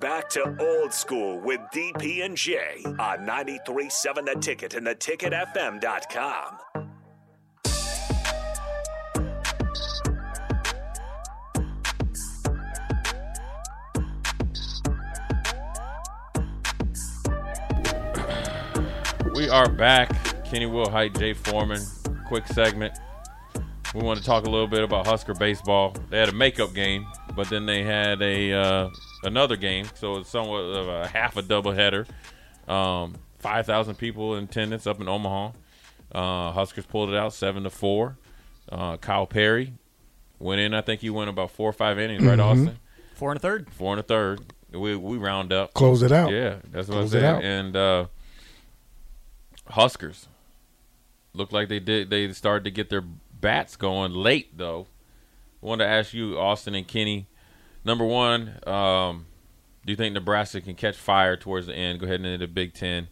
Back to old school with DP and J on 93.7 The Ticket and theticketfm.com. We are back. Kenny Wilhite, Jay Foreman. Quick segment. We want to talk a little bit about Husker baseball. They had a makeup game, but then they had a uh, another game, so it's somewhat of a half a doubleheader. Um, Five thousand people in attendance up in Omaha. Uh, Huskers pulled it out seven to four. Uh, Kyle Perry went in. I think he went about four or five innings, right, Austin? Four and a third. Four and a third. We we round up. Close it out. Yeah, that's what Close I it said. out. And uh, Huskers looked like they did. They started to get their bats going late, though. Wanted to ask you, Austin and Kenny. Number one, um, do you think Nebraska can catch fire towards the end? Go ahead and into the Big Ten.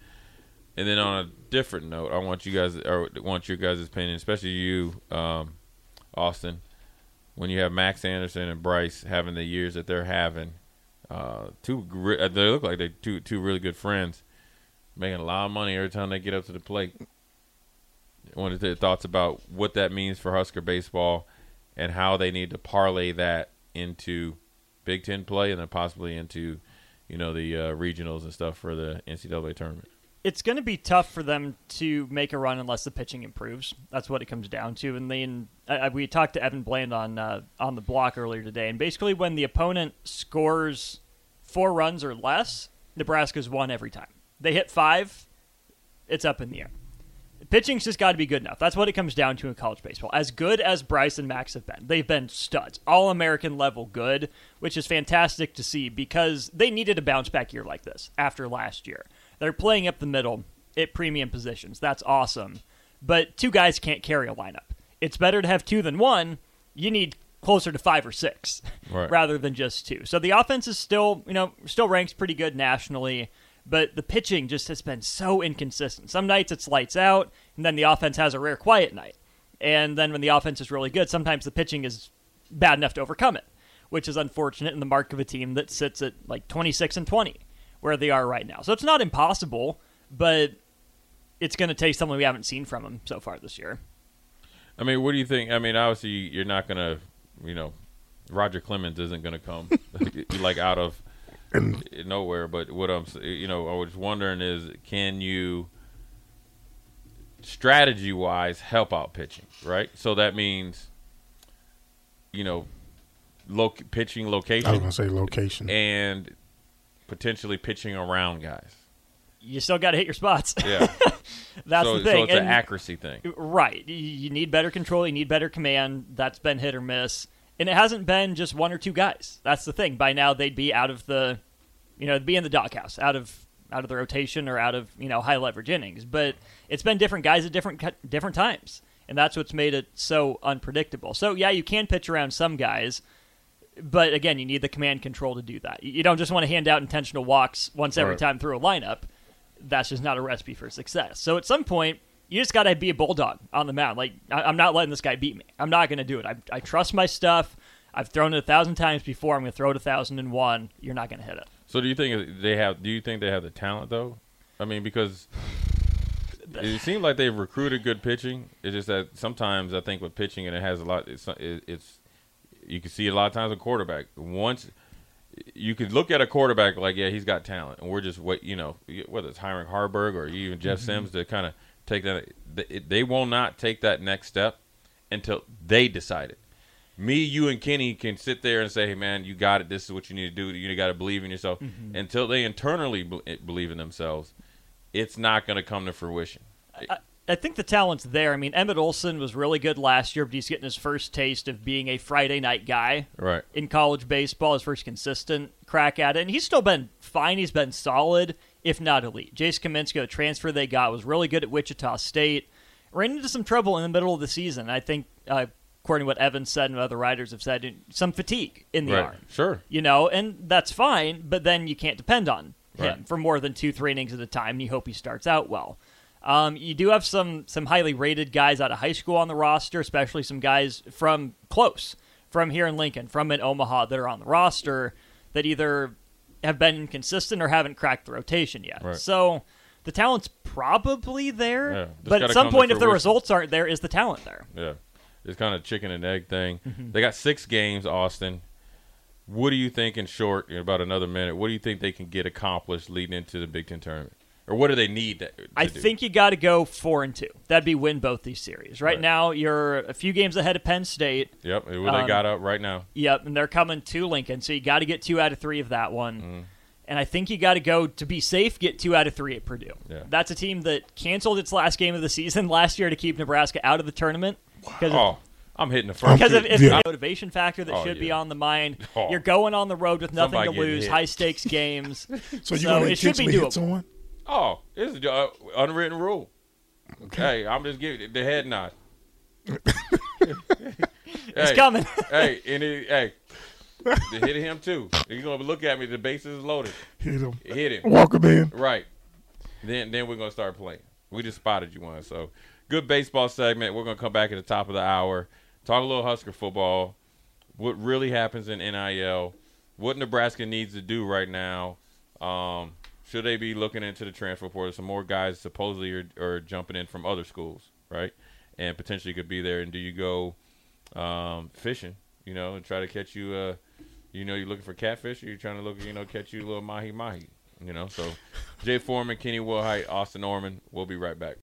And then on a different note, I want you guys, or want your guys' opinion, especially you, um, Austin, when you have Max Anderson and Brice having the years that they're having. Uh, two, gr- uh, they look like they're two two really good friends, making a lot of money every time they get up to the plate. Wanted their thoughts about what that means for Husker baseball and how they need to parlay that into Big Ten play and then possibly into, you know, the uh, regionals and stuff for the NCAA tournament. It's going to be tough for them to make a run unless the pitching improves. That's what it comes down to. And then uh, we talked to Evan Bland on uh, on the block earlier today, and basically when the opponent scores four runs or less, Nebraska's won every time. They hit five, it's up in the air. Pitching's just got to be good enough. That's what it comes down to in college baseball. As good as Brice and Max have been, they've been studs, all American level good, which is fantastic to see because they needed a bounce back year like this after last year. They're playing up the middle at premium positions. That's awesome. But two guys can't carry a lineup. It's better to have two than one. You need closer to five or six Right. rather than just two. So the offense is still, you know, still ranks pretty good nationally, but the pitching just has been so inconsistent. Some nights it's lights out, and then the offense has a rare quiet night. And then when the offense is really good, sometimes the pitching is bad enough to overcome it, which is unfortunate in the mark of a team that sits at like 26 and 20 where they are right now. So it's not impossible, but it's going to take something we haven't seen from them so far this year. I mean, what do you think? I mean, obviously, you're not going to, you know, Roger Clemens isn't going to come like out of And nowhere. But what I'm, you know, I was wondering is, can you, strategy wise, help out pitching, right? So that means, you know, loc- pitching location. I was gonna say location. and potentially pitching around guys. You still got to hit your spots. Yeah. That's so, the thing. so it's an accuracy thing. Right. You- You need better control. You need better command. That's been hit or miss. And it hasn't been just one or two guys. That's the thing. By now, they'd be out of the, you know, be in the doghouse, out of out of the rotation or out of you know high leverage innings. But it's been different guys at different different times, and that's what's made it so unpredictable. So yeah, you can pitch around some guys, but again, you need the command control to do that. You don't just want to hand out intentional walks once every Right. time through a lineup. That's just not a recipe for success. So at some point, you just got to be a bulldog on the mound. Like I- I'm not letting this guy beat me. I'm not going to do it. I, I trust my stuff. I've thrown it a thousand times before. I'm going to throw it a thousand and one. You're not going to hit it. So do you think they have? Do you think they have the talent though? I mean, because it seems like they've recruited good pitching. It's just that sometimes I think with pitching and it has a lot. It's it's you can see a lot of times a quarterback. Once you could look at a quarterback like, yeah, he's got talent, and we're just wait. You know, whether it's Heinrich Haarberg or even Jeff mm-hmm. Sims to kind of take that. They, will not take that next step until they decide it. Me, you, and Kenny can sit there and say, "Hey, man, you got it. This is what you need to do. You got to believe in yourself." Mm-hmm. Until they internally eh, believe in themselves, it's not going to come to fruition. I, I think the talent's there. I mean, Emmett Olson was really good last year, but he's getting his first taste of being a Friday night guy Right. in college baseball, his first consistent crack at it. And he's still been fine. He's been solid, if not elite. Jace Kaminska, the transfer they got, was really good at Wichita State. Ran into some trouble in the middle of the season. I think, uh, according to what Evans said and other writers have said, some fatigue in the Right. arm. Sure. You know, and that's fine, but then you can't depend on him Right. for more than two, three innings at a time. And you hope he starts out well. Um, you do have some some highly rated guys out of high school on the roster, especially some guys from close, from here in Lincoln, from in Omaha that are on the roster that either have been inconsistent or haven't cracked the rotation yet. Right. So the talent's probably there, Yeah, but at some point, if the results aren't there, is the talent there? Yeah, it's kind of chicken and egg thing. Mm-hmm. They got six games, Austin. What do you think in short, in about another minute? What do you think they can get accomplished leading into the Big Ten tournament, or what do they need? To, to I do? think you got to go four and two. That'd be win both these series. Right, Right. now, you're a few games ahead of Penn State. Yep, what they um, got up right now. Yep, and they're coming to Lincoln, so you got to get two out of three of that one. Mm-hmm. And I think you got to go to be safe, get two out of three at Purdue. Yeah. That's a team that canceled its last game of the season last year to keep Nebraska out of the tournament because of Oh, I'm hitting the first. because of it's Yeah. the motivation factor that Oh, should be on the mind. Oh. You're going on the road with nothing Somebody to lose, hit. high stakes games. So you So going to it should be intentionally hit doable. Oh, it's an uh, unwritten rule. Hey, I'm just giving the head nod. It's coming. hey, and it, hey, hit him too. He's gonna look at me. The bases is loaded. Hit him. Hit him. Walk him in. Right. Then then we're gonna start playing. We just spotted you one. So good baseball segment. We're gonna come back at the top of the hour, talk a little Husker football, what really happens in NIL, what Nebraska needs to do right now. Um, should they be looking into the transfer portal? Some more guys supposedly are, are jumping in from other schools, right? And potentially could be there. And do you go um, fishing, you know, and try to catch you uh you know, you're looking for catfish or you're trying to look, you know, catch you a little mahi mahi. You know, so Jay Foreman, Kenny Wilhite, Austin Orman. We'll be right back.